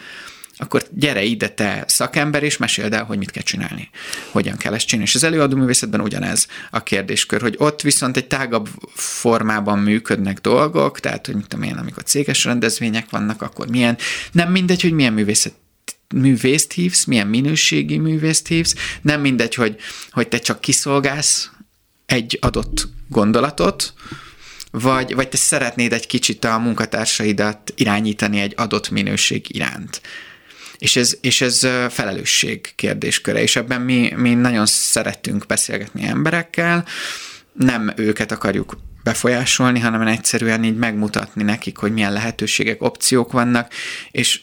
Speaker 4: akkor gyere ide te szakember, és meséld el, hogy mit kell csinálni, hogyan kell ezt csinálni. És az előadó művészetben ugyanez a kérdéskör, hogy ott viszont egy tágabb formában működnek dolgok, tehát, hogy mit tudom én, amikor céges rendezvények vannak, akkor milyen, nem mindegy, hogy milyen művészet művészt hívsz, milyen minőségi művészt hívsz, nem mindegy, hogy, hogy te csak kiszolgálsz egy adott gondolatot, vagy, vagy te szeretnéd egy kicsit a munkatársaidat irányítani egy adott minőség iránt. És ez, és ez felelősség kérdésköre, és ebben mi, mi nagyon szeretünk beszélgetni emberekkel, nem őket akarjuk befolyásolni, hanem egyszerűen így megmutatni nekik, hogy milyen lehetőségek, opciók vannak, és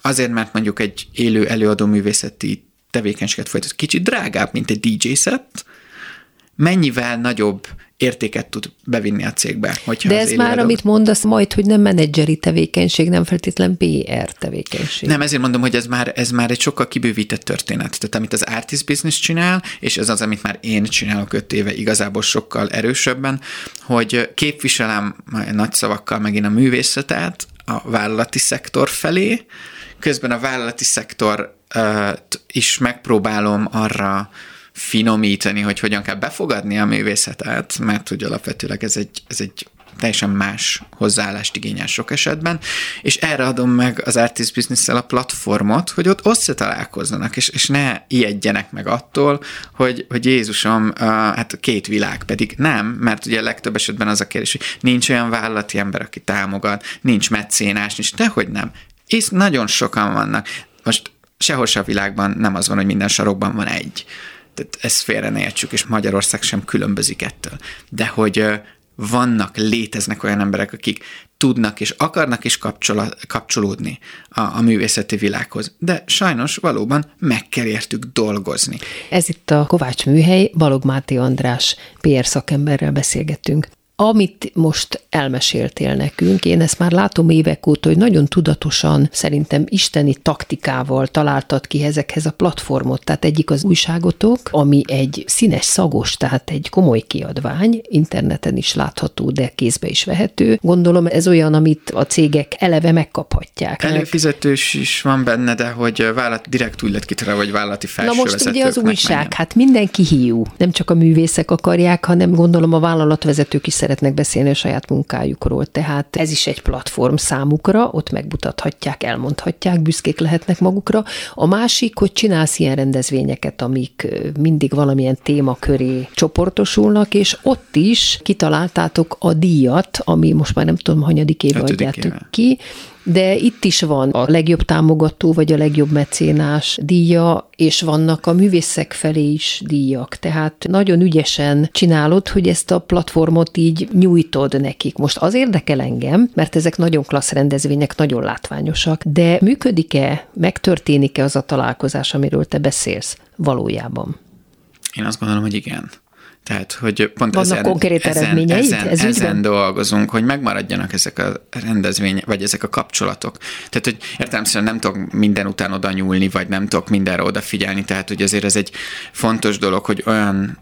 Speaker 4: azért, mert mondjuk egy élő előadó művészeti tevékenységet folytat, kicsit drágább, mint egy DJ set, mennyivel nagyobb értéket tud bevinni a cégbe. Hogyha
Speaker 3: De ez már,
Speaker 4: előadó-
Speaker 3: amit mondasz, majd, hogy nem menedzseri tevékenység, nem feltétlen PR tevékenység.
Speaker 4: Nem, ezért mondom, hogy ez már, ez már egy sokkal kibővített történet. Tehát amit az artist business csinál, és ez az, amit már én csinálok öt éve igazából sokkal erősebben, hogy képviselem nagy szavakkal megint a művészetet a vállalati szektor felé, közben a vállalati szektor is megpróbálom arra finomítani, hogy hogyan kell befogadni a művészetet, mert hogy alapvetőleg ez egy, ez egy teljesen más hozzáállást igényel sok esetben, és erre adom meg az Artist business a platformot, hogy ott összetalálkozzanak, és, és ne ijedjenek meg attól, hogy, hogy Jézusom, hát két világ pedig nem, mert ugye legtöbb esetben az a kérdés, hogy nincs olyan vállalati ember, aki támogat, nincs meccénás, nincs, dehogy nem. És nagyon sokan vannak. Most sehol se a világban nem az van, hogy minden sarokban van egy. Tehát ezt félre ne értsük, és Magyarország sem különbözik ettől. De hogy vannak, léteznek olyan emberek, akik tudnak és akarnak is kapcsola, kapcsolódni a, a művészeti világhoz. De sajnos valóban meg kell értük dolgozni.
Speaker 3: Ez itt a Kovács Műhely, Balog Máté András PR szakemberrel beszélgettünk. Amit most elmeséltél nekünk, én ezt már látom évek óta, hogy nagyon tudatosan, szerintem isteni taktikával találtad ki ezekhez a platformot. Tehát egyik az újságotok, ami egy színes szagos, tehát egy komoly kiadvány, interneten is látható, de kézbe is vehető. Gondolom ez olyan, amit a cégek eleve megkaphatják.
Speaker 4: Előfizetős is van benne, de hogy vállalat direkt úgy lett kitalálva, vagy vállalati
Speaker 3: Na
Speaker 4: felső
Speaker 3: most ugye az újság,
Speaker 4: menjen.
Speaker 3: hát mindenki hiú. Nem csak a művészek akarják, hanem gondolom a vállalatvezetők is szeretnek beszélni a saját munkájukról. Tehát ez is egy platform számukra, ott megmutathatják, elmondhatják, büszkék lehetnek magukra. A másik, hogy csinálsz ilyen rendezvényeket, amik mindig valamilyen téma köré csoportosulnak, és ott is kitaláltátok a díjat, ami most már nem tudom, hanyadik éve adjátok ki, de itt is van a legjobb támogató, vagy a legjobb mecénás díja, és vannak a művészek felé is díjak. Tehát nagyon ügyesen csinálod, hogy ezt a platformot így nyújtod nekik. Most az érdekel engem, mert ezek nagyon klassz rendezvények, nagyon látványosak, de működik-e, megtörténik-e az a találkozás, amiről te beszélsz valójában?
Speaker 4: Én azt gondolom, hogy igen. Tehát, hogy pont
Speaker 3: Vannak
Speaker 4: ezen,
Speaker 3: konkrét
Speaker 4: ezen, ezen,
Speaker 3: ez
Speaker 4: ezen
Speaker 3: ügyben?
Speaker 4: dolgozunk, hogy megmaradjanak ezek a rendezvény, vagy ezek a kapcsolatok. Tehát, hogy értelemszerűen nem tudok minden után oda nyúlni, vagy nem tudok mindenre odafigyelni, tehát, hogy azért ez egy fontos dolog, hogy olyan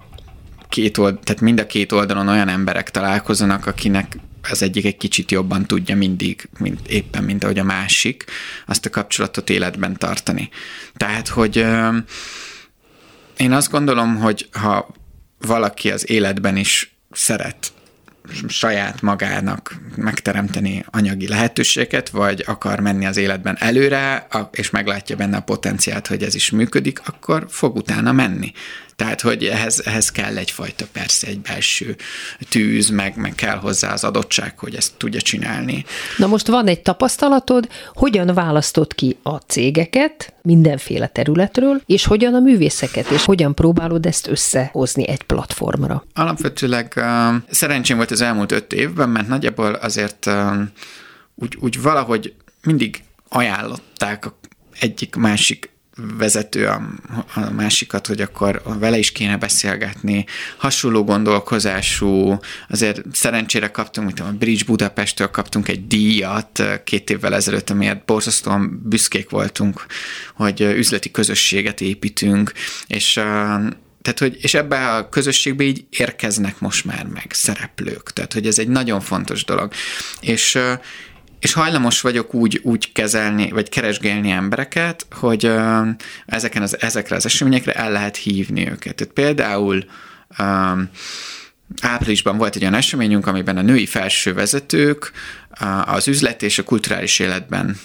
Speaker 4: két old, tehát mind a két oldalon olyan emberek találkozzanak, akinek az egyik egy kicsit jobban tudja mindig, mint éppen, mint ahogy a másik, azt a kapcsolatot életben tartani. Tehát, hogy én azt gondolom, hogy ha valaki az életben is szeret saját magának megteremteni anyagi lehetőséget, vagy akar menni az életben előre, és meglátja benne a potenciált, hogy ez is működik, akkor fog utána menni. Tehát, hogy ehhez, ehhez kell egyfajta persze egy belső tűz, meg, meg kell hozzá az adottság, hogy ezt tudja csinálni.
Speaker 3: Na most van egy tapasztalatod, hogyan választod ki a cégeket mindenféle területről, és hogyan a művészeket, és hogyan próbálod ezt összehozni egy platformra.
Speaker 4: Alapvetőleg uh, szerencsém volt az elmúlt öt évben, mert nagyjából azért uh, úgy, úgy valahogy mindig ajánlották a egyik másik vezető a, a másikat, hogy akkor vele is kéne beszélgetni. Hasonló gondolkozású, azért szerencsére kaptunk, mint a Bridge Budapesttől kaptunk egy díjat két évvel ezelőtt, amiért borzasztóan büszkék voltunk, hogy üzleti közösséget építünk, és tehát, hogy, és ebbe a közösségbe így érkeznek most már meg szereplők. Tehát, hogy ez egy nagyon fontos dolog. És és hajlamos vagyok úgy, úgy kezelni, vagy keresgélni embereket, hogy ezeken az, ezekre az eseményekre el lehet hívni őket. Tehát például ö, áprilisban volt egy olyan eseményünk, amiben a női felsővezetők az üzlet és a kulturális életben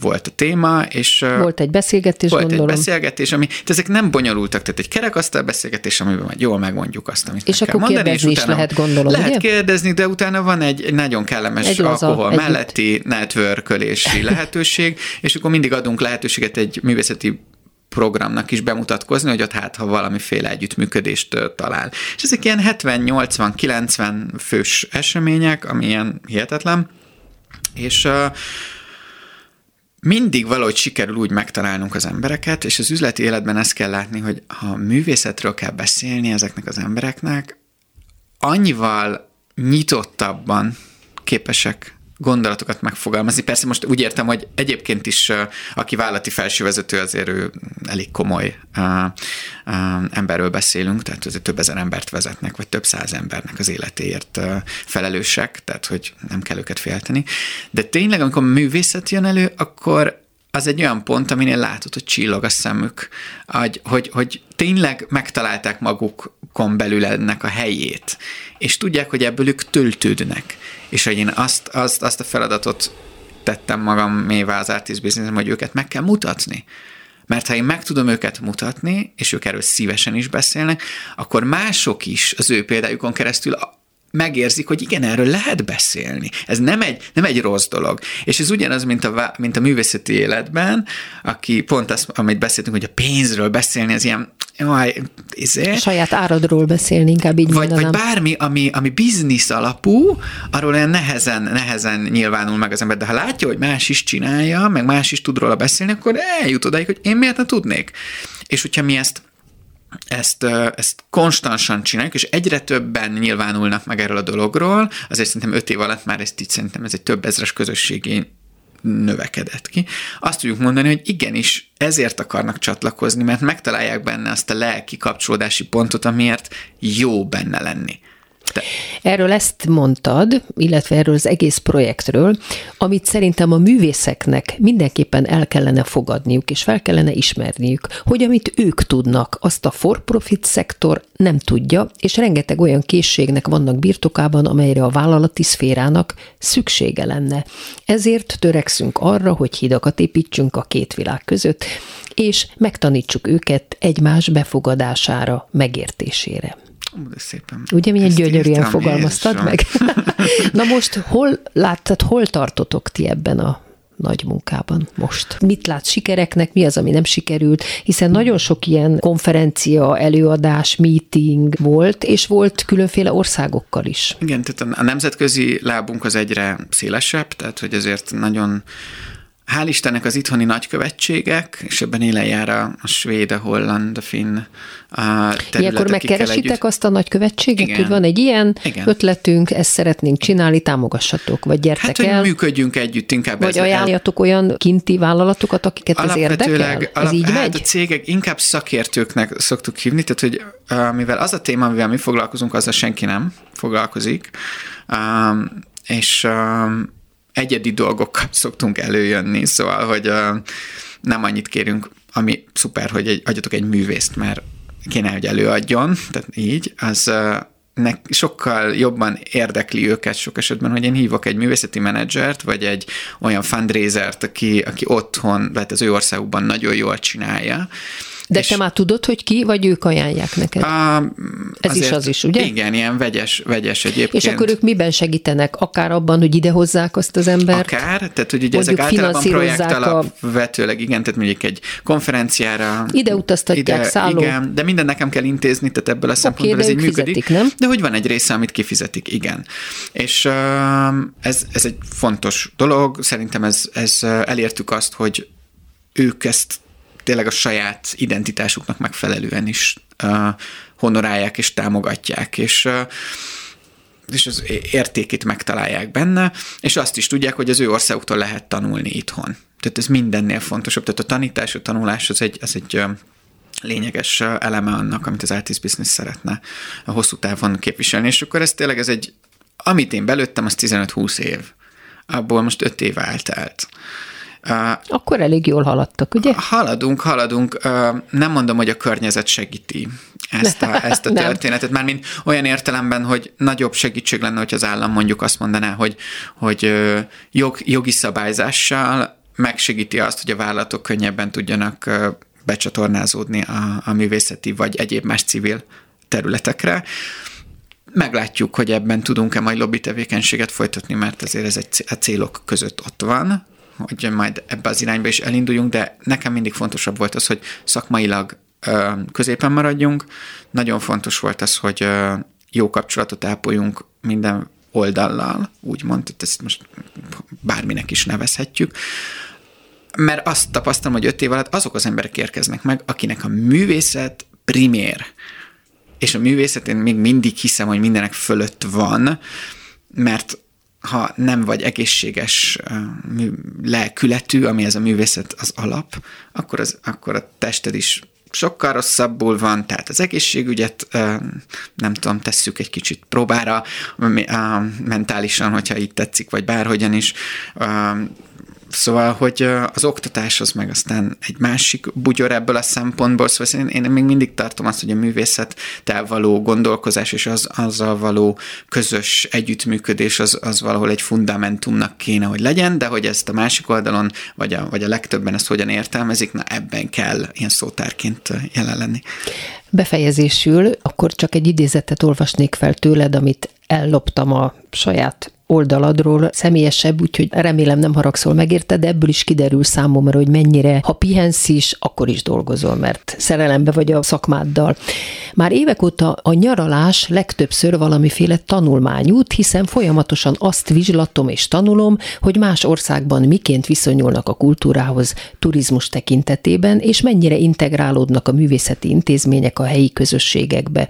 Speaker 4: volt a téma, és
Speaker 3: Volt egy beszélgetés,
Speaker 4: volt
Speaker 3: gondolom.
Speaker 4: egy beszélgetés, ami, tehát ezek nem bonyolultak, tehát egy kerekasztal beszélgetés, amiben majd jól megmondjuk azt, amit
Speaker 3: És
Speaker 4: meg
Speaker 3: akkor
Speaker 4: kell mondani,
Speaker 3: kérdezni is lehet, gondolom,
Speaker 4: Lehet
Speaker 3: ugye?
Speaker 4: kérdezni, de utána van egy, egy nagyon kellemes
Speaker 3: Egy
Speaker 4: alkohol
Speaker 3: együtt.
Speaker 4: melletti networkölési [laughs] lehetőség, és akkor mindig adunk lehetőséget egy művészeti programnak is bemutatkozni, hogy ott hát, ha valamiféle együttműködést talál. És ezek ilyen 70-80-90 fős események, ami ilyen hihetetlen, és mindig valahogy sikerül úgy megtalálnunk az embereket, és az üzleti életben ezt kell látni, hogy ha művészetről kell beszélni ezeknek az embereknek, annyival nyitottabban képesek gondolatokat megfogalmazni. Persze most úgy értem, hogy egyébként is, aki vállalati felsővezető, azért ő elég komoly emberről beszélünk, tehát azért több ezer embert vezetnek, vagy több száz embernek az életéért felelősek, tehát hogy nem kell őket félteni. De tényleg, amikor művészet jön elő, akkor az egy olyan pont, aminél látod, hogy csillog a szemük, hogy, hogy, hogy tényleg megtalálták magukon belül ennek a helyét, és tudják, hogy ebből ők töltődnek. És hogy én azt, azt, azt a feladatot tettem magam mévá az artist business hogy őket meg kell mutatni. Mert ha én meg tudom őket mutatni, és ők erről szívesen is beszélnek, akkor mások is az ő példájukon keresztül megérzik, hogy igen, erről lehet beszélni. Ez nem egy, nem egy rossz dolog. És ez ugyanaz, mint a, mint a művészeti életben, aki pont azt, amit beszéltünk, hogy a pénzről beszélni, az ilyen, jaj, izé,
Speaker 3: saját áradról beszélni, inkább így
Speaker 4: vagy, vagy
Speaker 3: mondanám.
Speaker 4: bármi, ami, ami biznisz alapú, arról olyan nehezen, nehezen nyilvánul meg az ember, de ha látja, hogy más is csinálja, meg más is tud róla beszélni, akkor eljut odáig, hogy én miért ne tudnék. És hogyha mi ezt ezt, ezt konstansan csináljuk, és egyre többen nyilvánulnak meg erről a dologról, azért szerintem öt év alatt már ezt így szerintem ez egy több ezres közösségi növekedett ki. Azt tudjuk mondani, hogy igenis ezért akarnak csatlakozni, mert megtalálják benne azt a lelki kapcsolódási pontot, amiért jó benne lenni. De,
Speaker 3: Erről ezt mondtad, illetve erről az egész projektről, amit szerintem a művészeknek mindenképpen el kellene fogadniuk, és fel kellene ismerniük, hogy amit ők tudnak, azt a for-profit szektor nem tudja, és rengeteg olyan készségnek vannak birtokában, amelyre a vállalati szférának szüksége lenne. Ezért törekszünk arra, hogy hidakat építsünk a két világ között, és megtanítsuk őket egymás befogadására, megértésére.
Speaker 4: De szépen.
Speaker 3: Ugye milyen gyönyörűen
Speaker 4: írtam,
Speaker 3: fogalmaztad meg? [laughs] Na most hol láttad, hol tartotok ti ebben a nagy munkában most? Mit látsz sikereknek, mi az, ami nem sikerült? Hiszen nagyon sok ilyen konferencia, előadás, meeting volt, és volt különféle országokkal is.
Speaker 4: Igen, tehát a- a nemzetközi lábunk az egyre szélesebb, tehát hogy azért nagyon Hál' Istennek az itthoni nagykövetségek, és ebben élen jár a, a svéd, a holland, a finn a
Speaker 3: Ilyenkor megkeresitek
Speaker 4: együtt-
Speaker 3: azt a nagykövetséget,
Speaker 4: Igen.
Speaker 3: hogy van egy ilyen
Speaker 4: Igen.
Speaker 3: ötletünk, ezt szeretnénk csinálni, támogassatok, vagy gyertek
Speaker 4: Hát, hogy
Speaker 3: el,
Speaker 4: működjünk együtt inkább.
Speaker 3: vagy ajánljatok olyan kinti vállalatokat, akiket ez érdekel? Ez
Speaker 4: alap,
Speaker 3: így
Speaker 4: hát
Speaker 3: megy?
Speaker 4: a cégek inkább szakértőknek szoktuk hívni, tehát hogy mivel az a téma, amivel mi foglalkozunk, azzal senki nem foglalkozik, és egyedi dolgokkal szoktunk előjönni, szóval, hogy nem annyit kérünk, ami szuper, hogy egy, adjatok egy művészt, mert kéne, hogy előadjon, tehát így, az nek sokkal jobban érdekli őket sok esetben, hogy én hívok egy művészeti menedzsert, vagy egy olyan fundraisert, aki, aki otthon, vagy az ő országukban nagyon jól csinálja.
Speaker 3: De
Speaker 4: És-
Speaker 3: te már tudod, hogy ki, vagy ők ajánlják neked?
Speaker 4: A,
Speaker 3: Ez is az is, ugye?
Speaker 4: Igen, ilyen vegyes, vegyes egyébként.
Speaker 3: És akkor ők miben segítenek? Akár abban, hogy idehozzák azt az embert?
Speaker 4: Akár, tehát hogy ugye ezek általában projekt alapvetőleg, igen, tehát mondjuk egy konferenciára.
Speaker 3: Ide utaztatják, szálló.
Speaker 4: Igen, de minden nekem kell intézni, tehát ebből a szempontból
Speaker 3: de
Speaker 4: ez így működik.
Speaker 3: fizetik, nem?
Speaker 4: De hogy van egy része, amit kifizetik, igen. És ez, ez egy fontos dolog, szerintem ez, ez elértük azt, hogy ők ezt tényleg a saját identitásuknak megfelelően is honorálják és támogatják, és és az értékét megtalálják benne, és azt is tudják, hogy az ő országuktól lehet tanulni itthon. Tehát ez mindennél fontosabb. Tehát a tanítás, a tanulás az egy, az egy lényeges eleme annak, amit az artist business szeretne a hosszú távon képviselni, és akkor ez tényleg ez egy, amit én belőttem, az 15-20 év abból most öt év eltelt.
Speaker 3: Akkor elég jól haladtak, ugye?
Speaker 4: Haladunk, haladunk. Nem mondom, hogy a környezet segíti ezt a, [laughs] ezt a történetet, már mint olyan értelemben, hogy nagyobb segítség lenne, hogy az állam mondjuk azt mondaná, hogy, hogy jog, jogi szabályzással megsegíti azt, hogy a vállalatok könnyebben tudjanak becsatornázódni a, a művészeti vagy egyéb más civil területekre. Meglátjuk, hogy ebben tudunk-e majd lobby tevékenységet folytatni, mert azért ez egy a célok között ott van, hogy majd ebbe az irányba is elinduljunk, de nekem mindig fontosabb volt az, hogy szakmailag középen maradjunk. Nagyon fontos volt az, hogy jó kapcsolatot ápoljunk minden oldallal, úgymond, tehát ezt most bárminek is nevezhetjük, mert azt tapasztalom, hogy öt év alatt azok az emberek érkeznek meg, akinek a művészet primér, és a művészet én még mindig hiszem, hogy mindenek fölött van, mert ha nem vagy egészséges lelkületű, ami ez a művészet az alap, akkor, az, akkor a tested is sokkal rosszabbul van, tehát az egészségügyet nem tudom, tesszük egy kicsit próbára mentálisan, hogyha így tetszik, vagy bárhogyan is. Szóval, hogy az oktatás az meg aztán egy másik bugyor ebből a szempontból, szóval én, én még mindig tartom azt, hogy a művészettel való gondolkozás és az, azzal való közös együttműködés az, az valahol egy fundamentumnak kéne, hogy legyen, de hogy ezt a másik oldalon, vagy a, vagy a legtöbben ezt hogyan értelmezik, na ebben kell ilyen szótárként jelen lenni.
Speaker 3: Befejezésül akkor csak egy idézetet olvasnék fel tőled, amit elloptam a saját oldaladról, személyesebb, úgyhogy remélem nem haragszol meg érte, de ebből is kiderül számomra, hogy mennyire, ha pihensz is, akkor is dolgozol, mert szerelembe vagy a szakmáddal. Már évek óta a nyaralás legtöbbször valamiféle tanulmányút, hiszen folyamatosan azt vizslatom és tanulom, hogy más országban miként viszonyulnak a kultúrához turizmus tekintetében, és mennyire integrálódnak a művészeti intézmények a helyi közösségekbe.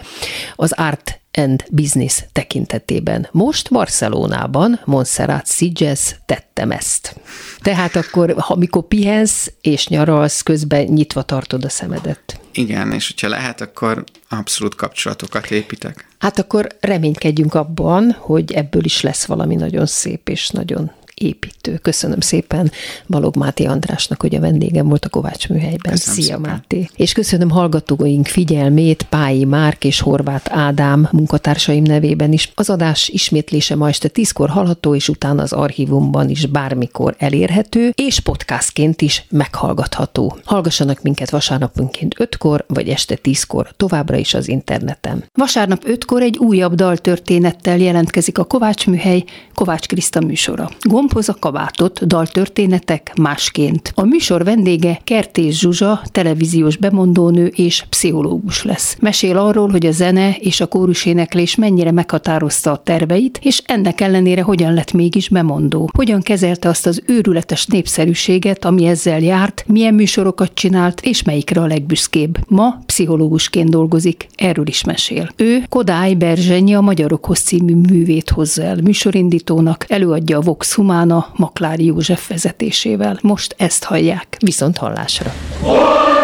Speaker 3: Az art and Business tekintetében. Most Barcelonában, Montserrat Sitges tettem ezt. Tehát akkor, ha mikor pihensz és nyaralsz, közben nyitva tartod a szemedet.
Speaker 4: Igen, és hogyha lehet, akkor abszolút kapcsolatokat építek.
Speaker 3: Hát akkor reménykedjünk abban, hogy ebből is lesz valami nagyon szép és nagyon építő. Köszönöm szépen Balog Máté Andrásnak, hogy a vendégem volt a Kovács műhelyben.
Speaker 4: Köszönöm
Speaker 3: Szia
Speaker 4: szépen.
Speaker 3: Máté! És köszönöm hallgatóink figyelmét Pályi Márk és Horváth Ádám munkatársaim nevében is. Az adás ismétlése ma este tízkor hallható, és utána az archívumban is bármikor elérhető, és podcastként is meghallgatható. Hallgassanak minket vasárnaponként 5-kor, vagy este 10-kor továbbra is az interneten. Vasárnap 5-kor egy újabb daltörténettel jelentkezik a Kovács műhely Kovács Kriszta műsora. Gombhoz a kabátot, daltörténetek másként. A műsor vendége Kertész Zsuzsa, televíziós bemondónő és pszichológus lesz. Mesél arról, hogy a zene és a kóruséneklés mennyire meghatározta a terveit, és ennek ellenére hogyan lett mégis bemondó. Hogyan kezelte azt az őrületes népszerűséget, ami ezzel járt, milyen műsorokat csinált, és melyikre a legbüszkébb. Ma pszichológusként dolgozik, erről is mesél. Ő Kodály Berzsenyi a Magyarokhoz című művét hozza el műsorindítónak, előadja a Vox Humana Maklári József vezetésével. Most ezt hallják. Viszont hallásra.
Speaker 6: Isten,